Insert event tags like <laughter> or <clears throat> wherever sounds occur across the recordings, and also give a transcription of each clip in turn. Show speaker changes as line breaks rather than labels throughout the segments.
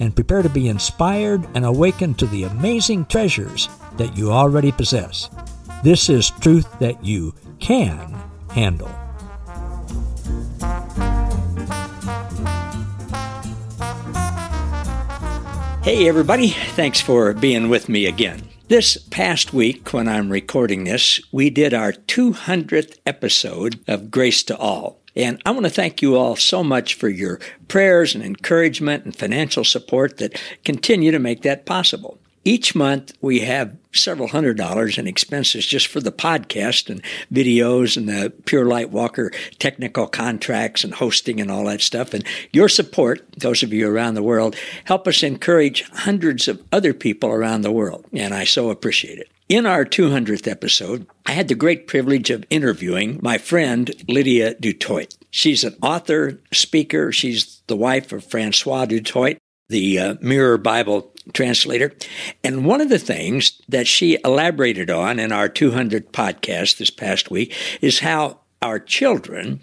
and prepare to be inspired and awakened to the amazing treasures that you already possess. This is truth that you can handle. Hey, everybody. Thanks for being with me again. This past week, when I'm recording this, we did our 200th episode of Grace to All. And I want to thank you all so much for your prayers and encouragement and financial support that continue to make that possible. Each month, we have several hundred dollars in expenses just for the podcast and videos and the Pure Light Walker technical contracts and hosting and all that stuff. And your support, those of you around the world, help us encourage hundreds of other people around the world. And I so appreciate it. In our 200th episode, I had the great privilege of interviewing my friend Lydia Dutoit. She's an author, speaker. She's the wife of Francois Dutoit, the uh, Mirror Bible translator. And one of the things that she elaborated on in our 200 podcast this past week is how our children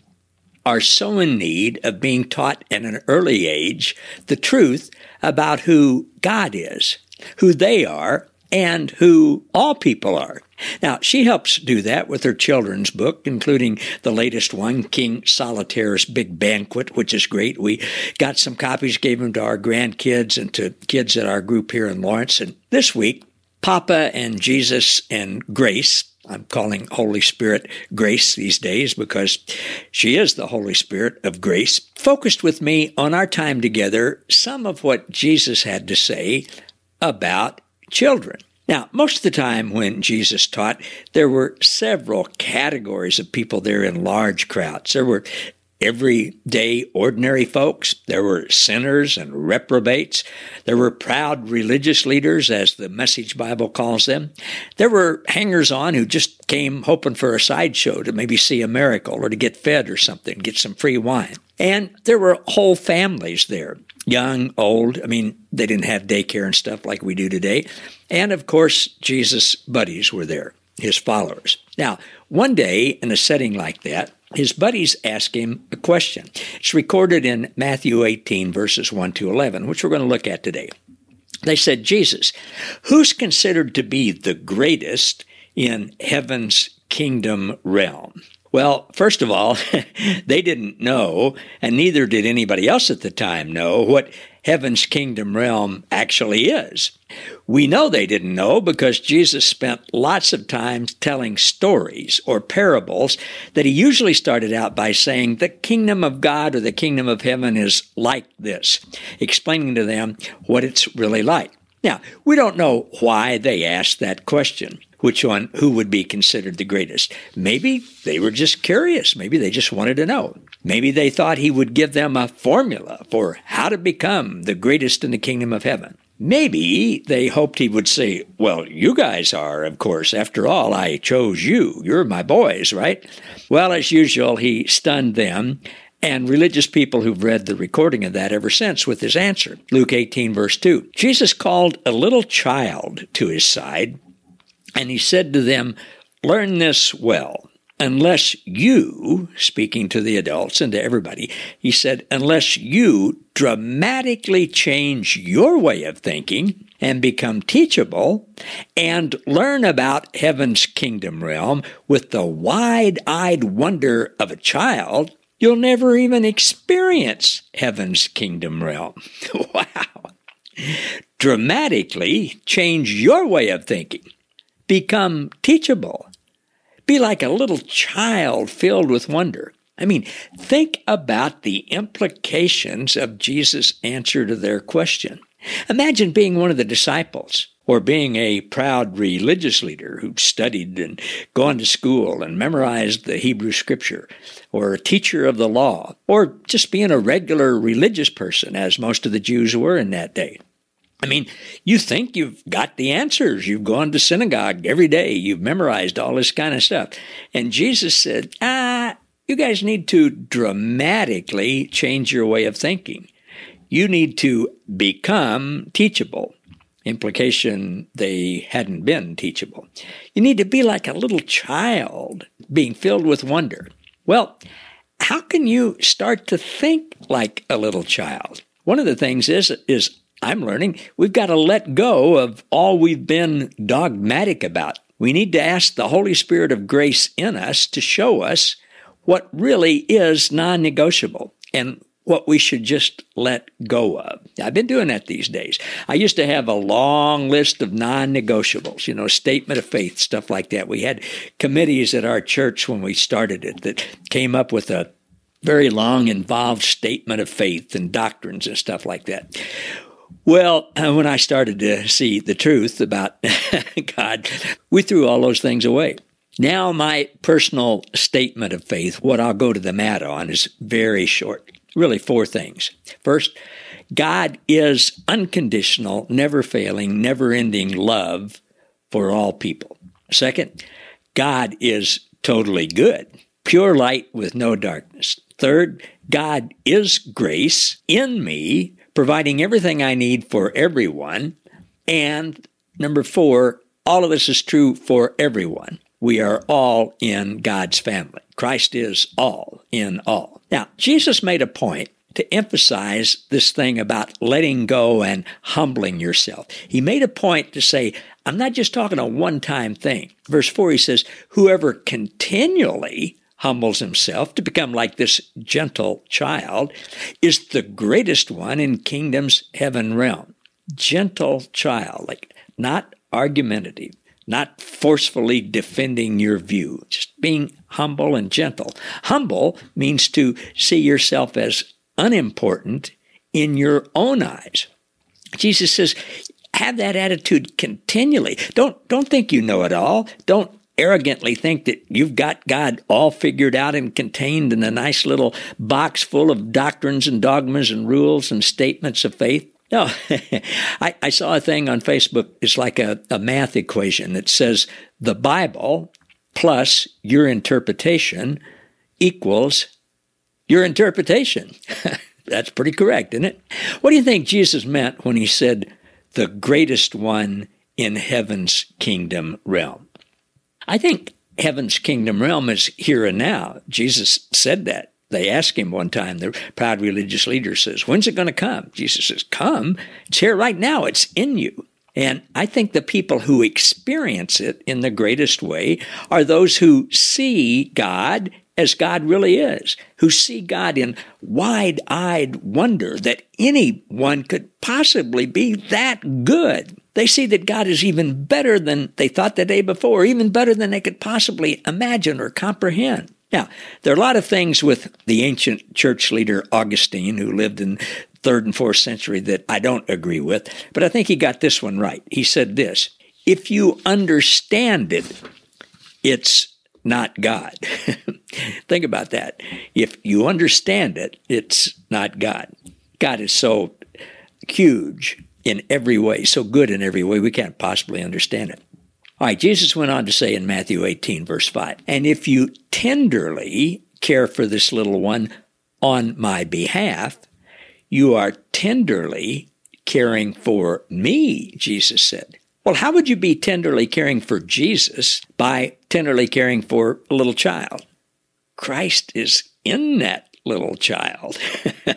are so in need of being taught at an early age the truth about who God is, who they are, and who all people are. Now, she helps do that with her children's book, including the latest one, King Solitaire's Big Banquet, which is great. We got some copies, gave them to our grandkids and to kids at our group here in Lawrence. And this week, Papa and Jesus and Grace, I'm calling Holy Spirit Grace these days because she is the Holy Spirit of grace, focused with me on our time together some of what Jesus had to say about children. Now, most of the time when Jesus taught, there were several categories of people there in large crowds. There were everyday ordinary folks. There were sinners and reprobates. There were proud religious leaders, as the Message Bible calls them. There were hangers on who just came hoping for a sideshow to maybe see a miracle or to get fed or something, get some free wine. And there were whole families there young, old. I mean, they didn't have daycare and stuff like we do today. And of course, Jesus' buddies were there, his followers. Now, one day in a setting like that, his buddies ask him a question. It's recorded in Matthew 18, verses 1 to 11, which we're going to look at today. They said, Jesus, who's considered to be the greatest in heaven's kingdom realm? Well, first of all, <laughs> they didn't know, and neither did anybody else at the time know, what heaven's kingdom realm actually is. We know they didn't know because Jesus spent lots of time telling stories or parables that he usually started out by saying, The kingdom of God or the kingdom of heaven is like this, explaining to them what it's really like. Now, we don't know why they asked that question which one, who would be considered the greatest. Maybe they were just curious. Maybe they just wanted to know. Maybe they thought he would give them a formula for how to become the greatest in the kingdom of heaven. Maybe they hoped he would say, Well, you guys are, of course. After all, I chose you. You're my boys, right? Well, as usual, he stunned them and religious people who've read the recording of that ever since with his answer. Luke 18, verse 2. Jesus called a little child to his side and he said to them, Learn this well. Unless you, speaking to the adults and to everybody, he said, unless you dramatically change your way of thinking and become teachable and learn about heaven's kingdom realm with the wide eyed wonder of a child, you'll never even experience heaven's kingdom realm. <laughs> wow. Dramatically change your way of thinking become teachable. Be like a little child filled with wonder. I mean, think about the implications of Jesus' answer to their question. Imagine being one of the disciples or being a proud religious leader who'd studied and gone to school and memorized the Hebrew scripture, or a teacher of the law, or just being a regular religious person, as most of the Jews were in that day. I mean, you think you've got the answers. You've gone to synagogue every day. You've memorized all this kind of stuff. And Jesus said, ah, you guys need to dramatically change your way of thinking. You need to become teachable. Implication, they hadn't been teachable. You need to be like a little child being filled with wonder. Well, how can you start to think like a little child? One of the things is, is I'm learning we've got to let go of all we've been dogmatic about. We need to ask the Holy Spirit of grace in us to show us what really is non negotiable and what we should just let go of. I've been doing that these days. I used to have a long list of non negotiables, you know, statement of faith, stuff like that. We had committees at our church when we started it that came up with a very long, involved statement of faith and doctrines and stuff like that. Well, <clears throat> when I started to see the truth about <laughs> God, we threw all those things away. Now, my personal statement of faith, what I'll go to the mat on, is very short. Really, four things. First, God is unconditional, never failing, never ending love for all people. Second, God is totally good, pure light with no darkness. Third, God is grace in me providing everything I need for everyone. And number four, all of this is true for everyone. We are all in God's family. Christ is all in all. Now, Jesus made a point to emphasize this thing about letting go and humbling yourself. He made a point to say, I'm not just talking a one time thing. Verse 4, he says, Whoever continually humbles himself to become like this gentle child, is the greatest one in kingdom's heaven realm. Gentle child, like not argumentative, not forcefully defending your view, just being humble and gentle. Humble means to see yourself as unimportant in your own eyes. Jesus says, have that attitude continually. Don't, don't think you know it all. Don't arrogantly think that you've got God all figured out and contained in a nice little box full of doctrines and dogmas and rules and statements of faith. No, <laughs> I, I, saw a thing on Facebook. It's like a, a math equation that says the Bible plus your interpretation equals your interpretation. <laughs> That's pretty correct, isn't it? What do you think Jesus meant when he said the greatest one in heaven's kingdom realm? I think heaven's kingdom realm is here and now. Jesus said that. They asked him one time, the proud religious leader says, When's it going to come? Jesus says, Come. It's here right now. It's in you. And I think the people who experience it in the greatest way are those who see God as God really is, who see God in wide eyed wonder that anyone could possibly be that good. They see that God is even better than they thought the day before, even better than they could possibly imagine or comprehend. Now, there are a lot of things with the ancient church leader Augustine, who lived in third and fourth century, that I don't agree with, but I think he got this one right. He said this If you understand it, it's not God. <laughs> think about that. If you understand it, it's not God. God is so huge in every way, so good in every way, we can't possibly understand it. All right, Jesus went on to say in Matthew 18, verse 5, and if you tenderly care for this little one on my behalf, you are tenderly caring for me, Jesus said. Well, how would you be tenderly caring for Jesus by tenderly caring for a little child? Christ is in that little child.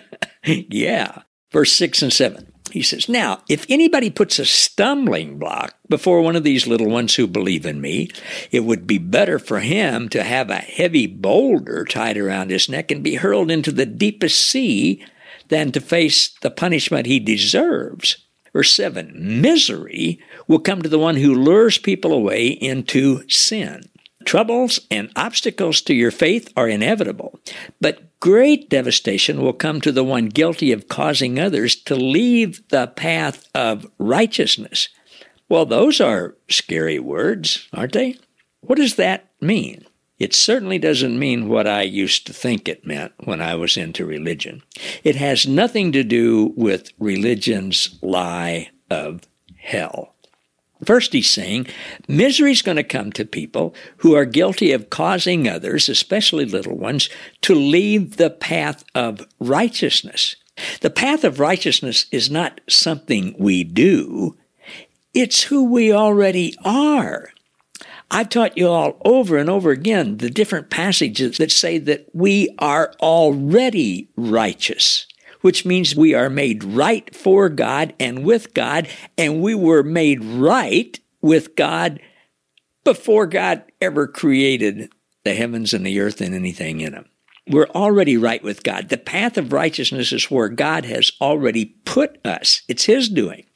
<laughs> yeah. Verse 6 and 7. He says, Now, if anybody puts a stumbling block before one of these little ones who believe in me, it would be better for him to have a heavy boulder tied around his neck and be hurled into the deepest sea than to face the punishment he deserves. Verse 7 Misery will come to the one who lures people away into sin. Troubles and obstacles to your faith are inevitable, but great devastation will come to the one guilty of causing others to leave the path of righteousness. Well, those are scary words, aren't they? What does that mean? It certainly doesn't mean what I used to think it meant when I was into religion. It has nothing to do with religion's lie of hell. First, he's saying misery is going to come to people who are guilty of causing others, especially little ones, to leave the path of righteousness. The path of righteousness is not something we do, it's who we already are. I've taught you all over and over again the different passages that say that we are already righteous, which means we are made right for God and with God, and we were made right with God before God ever created the heavens and the earth and anything in them. We're already right with God. The path of righteousness is where God has already put us. It's His doing.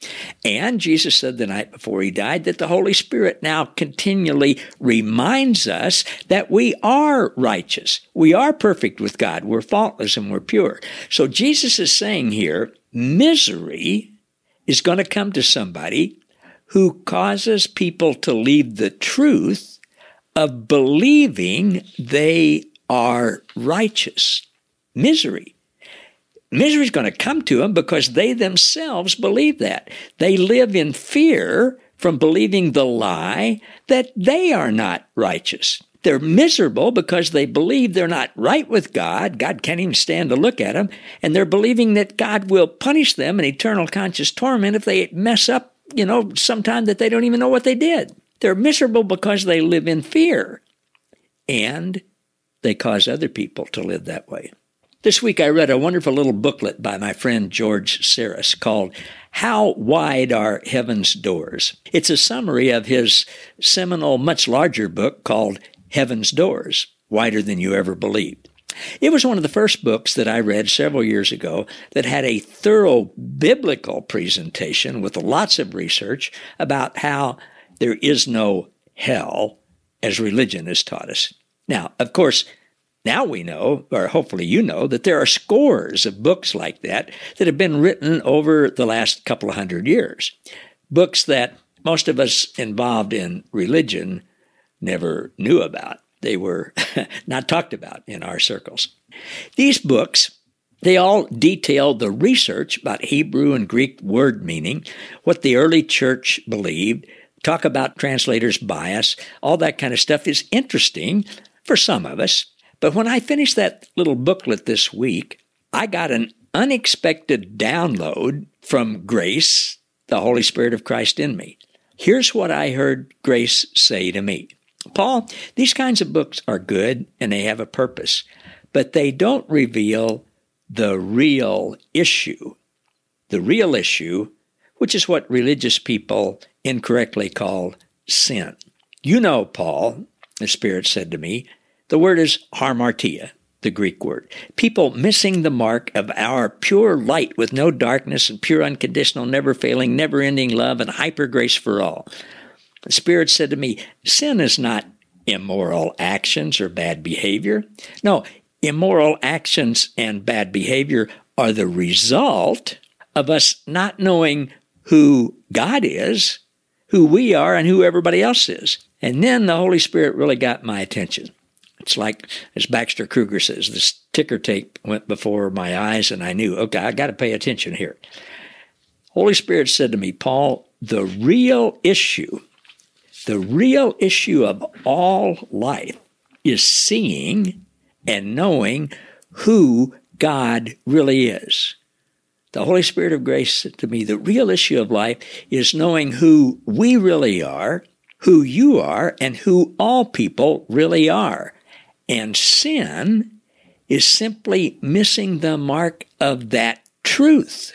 And Jesus said the night before He died that the Holy Spirit now continually reminds us that we are righteous. We are perfect with God. We're faultless and we're pure. So Jesus is saying here, misery is going to come to somebody who causes people to leave the truth of believing they are righteous. Misery. Misery is going to come to them because they themselves believe that. They live in fear from believing the lie that they are not righteous. They're miserable because they believe they're not right with God. God can't even stand to look at them. And they're believing that God will punish them in eternal conscious torment if they mess up, you know, sometime that they don't even know what they did. They're miserable because they live in fear. And they cause other people to live that way. This week I read a wonderful little booklet by my friend George Sarris called How Wide Are Heaven's Doors? It's a summary of his seminal, much larger book called Heaven's Doors Wider Than You Ever Believed. It was one of the first books that I read several years ago that had a thorough biblical presentation with lots of research about how there is no hell as religion has taught us. Now, of course, now we know, or hopefully you know, that there are scores of books like that that have been written over the last couple of hundred years. Books that most of us involved in religion never knew about. They were <laughs> not talked about in our circles. These books, they all detail the research about Hebrew and Greek word meaning, what the early church believed, talk about translators' bias, all that kind of stuff is interesting for some of us. But when I finished that little booklet this week, I got an unexpected download from Grace, the Holy Spirit of Christ in me. Here's what I heard Grace say to me Paul, these kinds of books are good and they have a purpose, but they don't reveal the real issue. The real issue, which is what religious people incorrectly call sin. You know, Paul, the Spirit said to me, the word is harmartia, the Greek word. People missing the mark of our pure light with no darkness and pure unconditional, never failing, never ending love and hyper grace for all. The Spirit said to me, Sin is not immoral actions or bad behavior. No, immoral actions and bad behavior are the result of us not knowing who God is, who we are, and who everybody else is. And then the Holy Spirit really got my attention. It's like, as Baxter Kruger says, the ticker tape went before my eyes, and I knew, okay, I got to pay attention here. Holy Spirit said to me, Paul, the real issue, the real issue of all life is seeing and knowing who God really is. The Holy Spirit of grace said to me, the real issue of life is knowing who we really are, who you are, and who all people really are. And sin is simply missing the mark of that truth.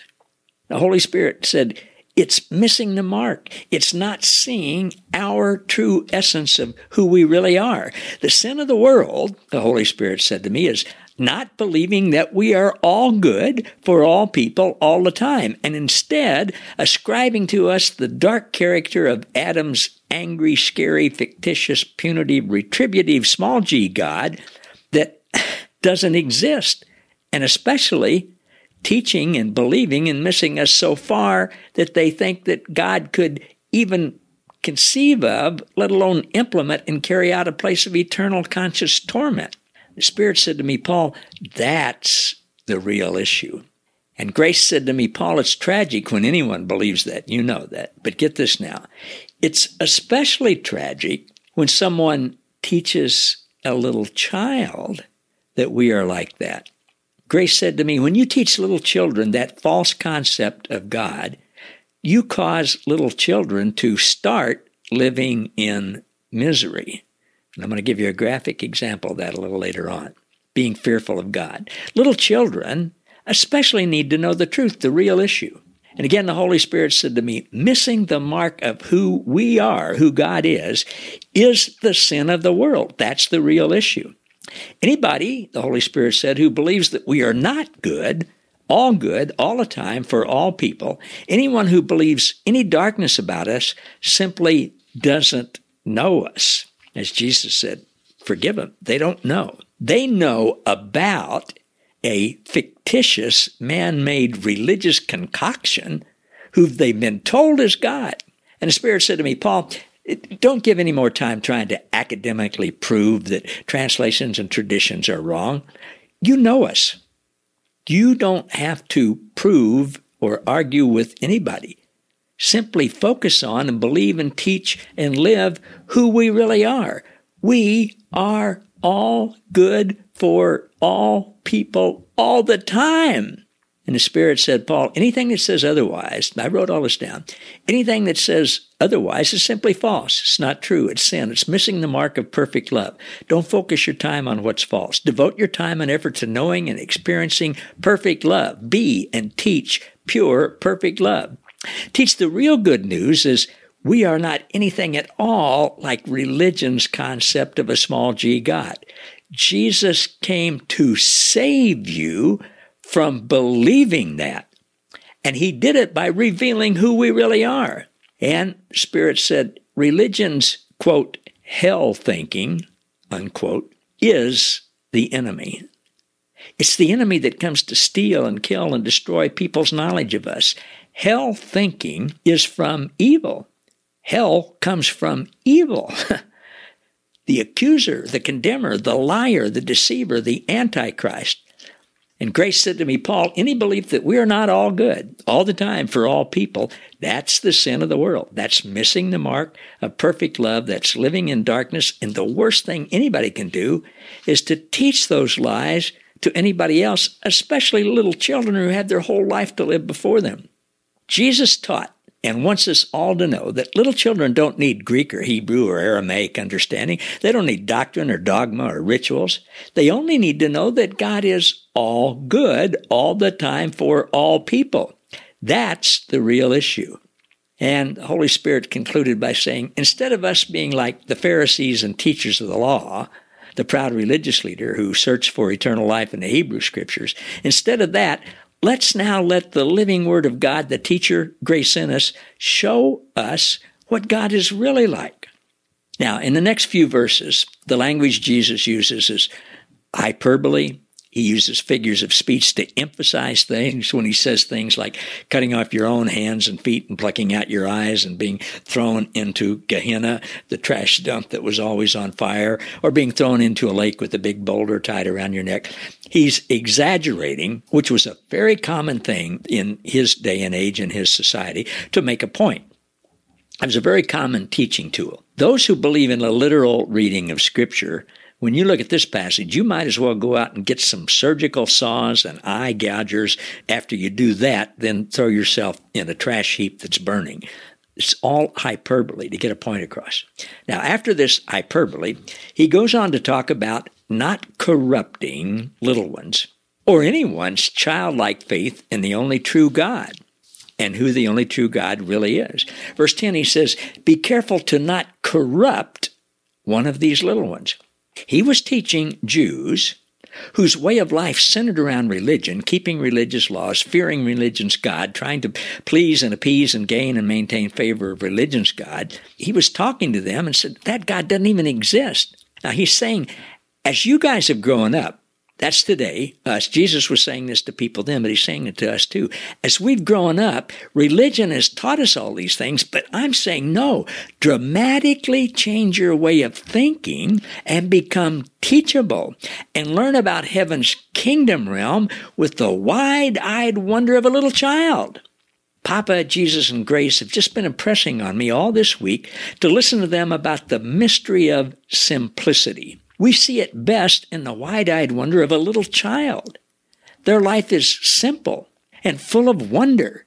The Holy Spirit said, it's missing the mark. It's not seeing our true essence of who we really are. The sin of the world, the Holy Spirit said to me, is not believing that we are all good for all people all the time, and instead ascribing to us the dark character of Adam's angry, scary, fictitious, punitive, retributive, small g God that <laughs> doesn't exist, and especially teaching and believing and missing us so far that they think that God could even conceive of, let alone implement and carry out a place of eternal conscious torment. The Spirit said to me, Paul, that's the real issue. And Grace said to me, Paul, it's tragic when anyone believes that. You know that. But get this now. It's especially tragic when someone teaches a little child that we are like that. Grace said to me, when you teach little children that false concept of God, you cause little children to start living in misery. And I'm going to give you a graphic example of that a little later on. Being fearful of God. Little children especially need to know the truth, the real issue. And again, the Holy Spirit said to me, missing the mark of who we are, who God is, is the sin of the world. That's the real issue. Anybody, the Holy Spirit said, who believes that we are not good, all good, all the time, for all people, anyone who believes any darkness about us simply doesn't know us. As Jesus said, forgive them. They don't know. They know about a fictitious man made religious concoction who they've been told is God. And the Spirit said to me, Paul, don't give any more time trying to academically prove that translations and traditions are wrong. You know us. You don't have to prove or argue with anybody. Simply focus on and believe and teach and live who we really are. We are all good for all people all the time. And the Spirit said, Paul, anything that says otherwise, I wrote all this down, anything that says otherwise is simply false. It's not true. It's sin. It's missing the mark of perfect love. Don't focus your time on what's false. Devote your time and effort to knowing and experiencing perfect love. Be and teach pure, perfect love. Teach the real good news is we are not anything at all like religion's concept of a small g God. Jesus came to save you from believing that. And he did it by revealing who we really are. And Spirit said, religion's, quote, hell thinking, unquote, is the enemy. It's the enemy that comes to steal and kill and destroy people's knowledge of us. Hell thinking is from evil. Hell comes from evil. <laughs> the accuser, the condemner, the liar, the deceiver, the antichrist. And Grace said to me, Paul, any belief that we are not all good all the time for all people, that's the sin of the world. That's missing the mark of perfect love. That's living in darkness. And the worst thing anybody can do is to teach those lies to anybody else, especially little children who had their whole life to live before them. Jesus taught and wants us all to know that little children don't need Greek or Hebrew or Aramaic understanding. They don't need doctrine or dogma or rituals. They only need to know that God is all good all the time for all people. That's the real issue. And the Holy Spirit concluded by saying, instead of us being like the Pharisees and teachers of the law, the proud religious leader who searched for eternal life in the Hebrew scriptures, instead of that, Let's now let the living word of God, the teacher, grace in us, show us what God is really like. Now, in the next few verses, the language Jesus uses is hyperbole, he uses figures of speech to emphasize things when he says things like cutting off your own hands and feet and plucking out your eyes and being thrown into Gehenna, the trash dump that was always on fire, or being thrown into a lake with a big boulder tied around your neck. He's exaggerating, which was a very common thing in his day and age in his society, to make a point. It was a very common teaching tool. Those who believe in a literal reading of Scripture when you look at this passage, you might as well go out and get some surgical saws and eye gougers. After you do that, then throw yourself in a trash heap that's burning. It's all hyperbole to get a point across. Now, after this hyperbole, he goes on to talk about not corrupting little ones or anyone's childlike faith in the only true God and who the only true God really is. Verse 10, he says, Be careful to not corrupt one of these little ones. He was teaching Jews whose way of life centered around religion, keeping religious laws, fearing religion's God, trying to please and appease and gain and maintain favor of religion's God. He was talking to them and said, That God doesn't even exist. Now he's saying, as you guys have grown up, That's today, us. Jesus was saying this to people then, but he's saying it to us too. As we've grown up, religion has taught us all these things, but I'm saying no. Dramatically change your way of thinking and become teachable and learn about heaven's kingdom realm with the wide eyed wonder of a little child. Papa, Jesus, and Grace have just been impressing on me all this week to listen to them about the mystery of simplicity. We see it best in the wide eyed wonder of a little child. Their life is simple and full of wonder.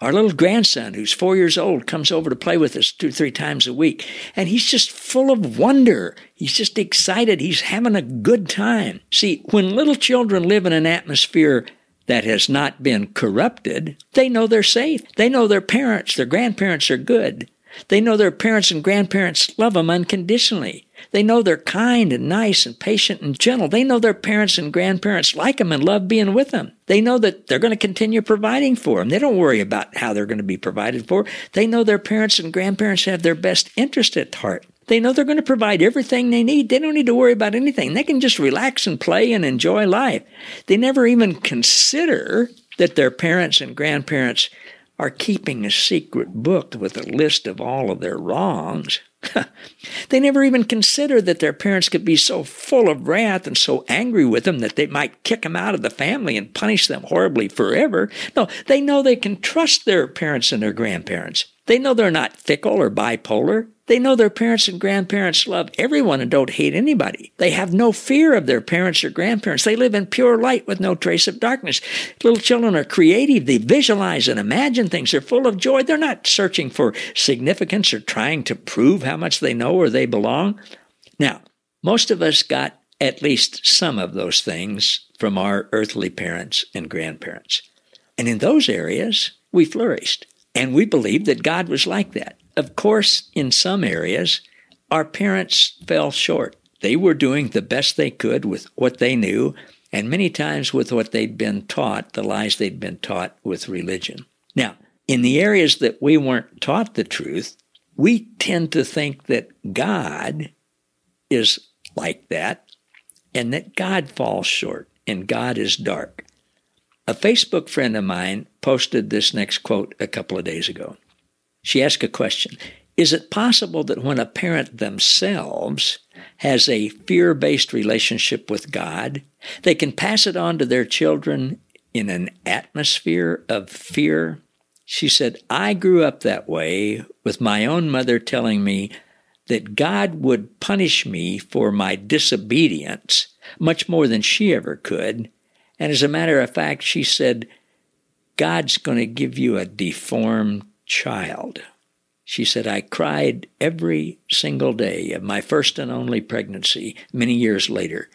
Our little grandson, who's four years old, comes over to play with us two three times a week, and he's just full of wonder. He's just excited. He's having a good time. See, when little children live in an atmosphere that has not been corrupted, they know they're safe. They know their parents, their grandparents are good. They know their parents and grandparents love them unconditionally. They know they're kind and nice and patient and gentle. They know their parents and grandparents like them and love being with them. They know that they're going to continue providing for them. They don't worry about how they're going to be provided for. They know their parents and grandparents have their best interest at heart. They know they're going to provide everything they need. They don't need to worry about anything. They can just relax and play and enjoy life. They never even consider that their parents and grandparents are keeping a secret book with a list of all of their wrongs. <laughs> they never even consider that their parents could be so full of wrath and so angry with them that they might kick them out of the family and punish them horribly forever. No, they know they can trust their parents and their grandparents. They know they're not fickle or bipolar. They know their parents and grandparents love everyone and don't hate anybody. They have no fear of their parents or grandparents. They live in pure light with no trace of darkness. Little children are creative. They visualize and imagine things. They're full of joy. They're not searching for significance or trying to prove how much they know or they belong. Now, most of us got at least some of those things from our earthly parents and grandparents. And in those areas, we flourished. And we believed that God was like that. Of course, in some areas, our parents fell short. They were doing the best they could with what they knew, and many times with what they'd been taught, the lies they'd been taught with religion. Now, in the areas that we weren't taught the truth, we tend to think that God is like that and that God falls short and God is dark. A Facebook friend of mine posted this next quote a couple of days ago. She asked a question Is it possible that when a parent themselves has a fear based relationship with God, they can pass it on to their children in an atmosphere of fear? She said, I grew up that way with my own mother telling me that God would punish me for my disobedience much more than she ever could. And as a matter of fact, she said, God's going to give you a deformed child. She said, I cried every single day of my first and only pregnancy many years later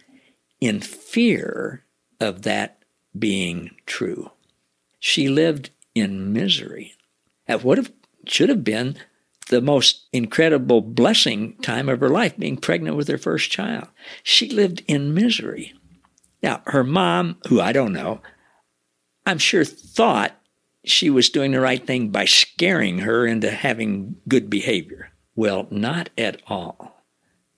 in fear of that being true. She lived in misery at what have, should have been the most incredible blessing time of her life, being pregnant with her first child. She lived in misery. Now, her mom, who I don't know, I'm sure thought she was doing the right thing by scaring her into having good behavior. Well, not at all.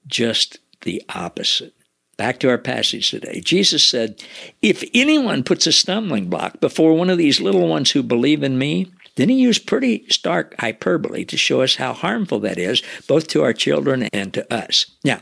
Just the opposite. Back to our passage today. Jesus said, If anyone puts a stumbling block before one of these little ones who believe in me, then he used pretty stark hyperbole to show us how harmful that is, both to our children and to us. Now,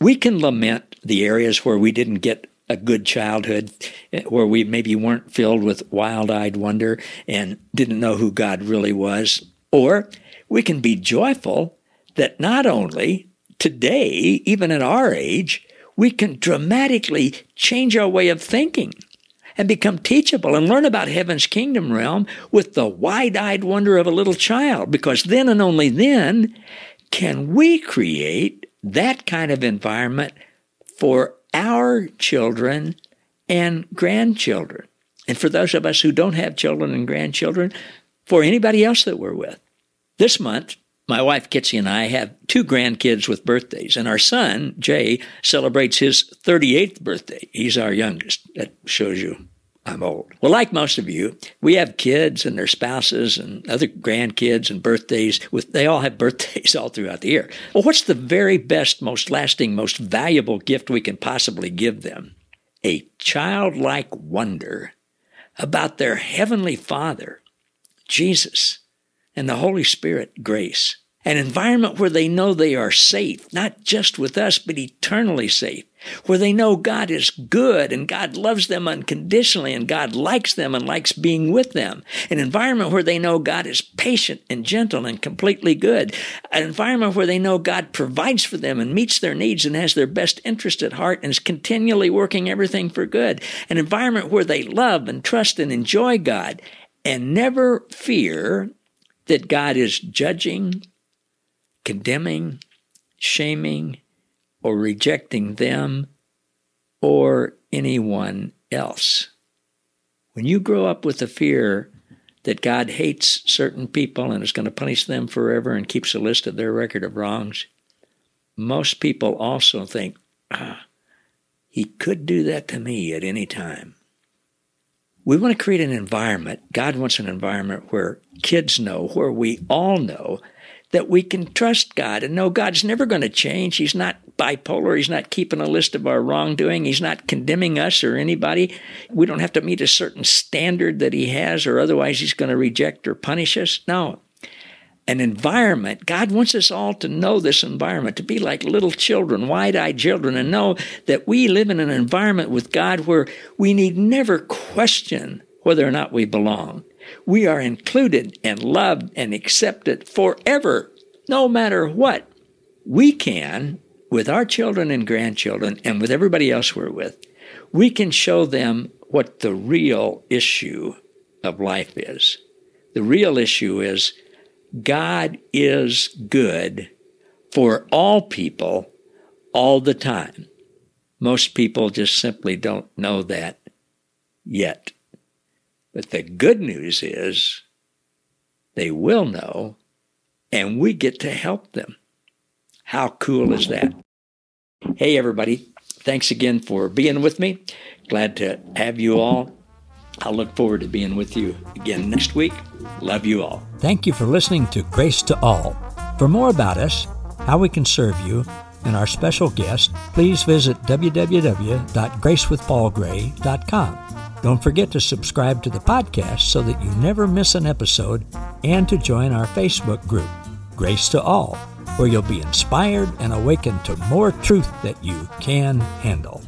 we can lament the areas where we didn't get a good childhood eh, where we maybe weren't filled with wild eyed wonder and didn't know who God really was. Or we can be joyful that not only today, even at our age, we can dramatically change our way of thinking and become teachable and learn about heaven's kingdom realm with the wide eyed wonder of a little child, because then and only then can we create that kind of environment for our children and grandchildren. And for those of us who don't have children and grandchildren, for anybody else that we're with. This month, my wife Kitsy and I have two grandkids with birthdays, and our son, Jay, celebrates his 38th birthday. He's our youngest. That shows you I'm old. Well, like most of you, we have kids and their spouses and other grandkids and birthdays. With they all have <laughs> birthdays all throughout the year. Well, what's the very best, most lasting, most valuable gift we can possibly give them? a childlike wonder about their Heavenly Father, Jesus, and the Holy Spirit, grace. An environment where they know they are safe, not just with us, but eternally safe. Where they know God is good and God loves them unconditionally and God likes them and likes being with them. An environment where they know God is patient and gentle and completely good. An environment where they know God provides for them and meets their needs and has their best interest at heart and is continually working everything for good. An environment where they love and trust and enjoy God and never fear that God is judging condemning, shaming, or rejecting them or anyone else. When you grow up with the fear that God hates certain people and is going to punish them forever and keeps a list of their record of wrongs, most people also think, ah, he could do that to me at any time. We want to create an environment. God wants an environment where kids know, where we all know that we can trust God and know God's never going to change. He's not bipolar. He's not keeping a list of our wrongdoing. He's not condemning us or anybody. We don't have to meet a certain standard that He has, or otherwise He's going to reject or punish us. No. An environment, God wants us all to know this environment, to be like little children, wide eyed children, and know that we live in an environment with God where we need never question whether or not we belong. We are included and loved and accepted forever, no matter what. We can, with our children and grandchildren and with everybody else we're with, we can show them what the real issue of life is. The real issue is God is good for all people all the time. Most people just simply don't know that yet. But the good news is they will know, and we get to help them. How cool is that? Hey, everybody. Thanks again for being with me. Glad to have you all. I'll look forward to being with you again next week. Love you all.
Thank you for listening to Grace to All. For more about us, how we can serve you, and our special guest, please visit www.gracewithpaulgray.com. Don't forget to subscribe to the podcast so that you never miss an episode and to join our Facebook group, Grace to All, where you'll be inspired and awakened to more truth that you can handle.